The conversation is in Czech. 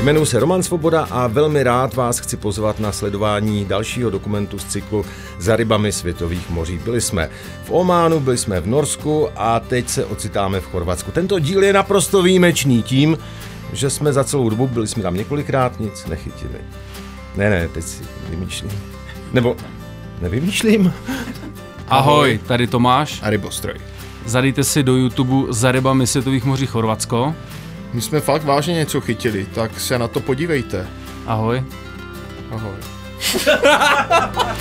Jmenuji se Roman Svoboda a velmi rád vás chci pozvat na sledování dalšího dokumentu z cyklu Za rybami světových moří. Byli jsme v Ománu, byli jsme v Norsku a teď se ocitáme v Chorvatsku. Tento díl je naprosto výjimečný tím, že jsme za celou dobu, byli jsme tam několikrát, nic nechytili. Ne, ne, teď si vymýšlím. Nebo nevymýšlím. Ahoj, tady Tomáš. A rybostroj. Zadejte si do YouTube Za rybami světových moří Chorvatsko. My jsme fakt vážně něco chytili, tak se na to podívejte. Ahoj. Ahoj.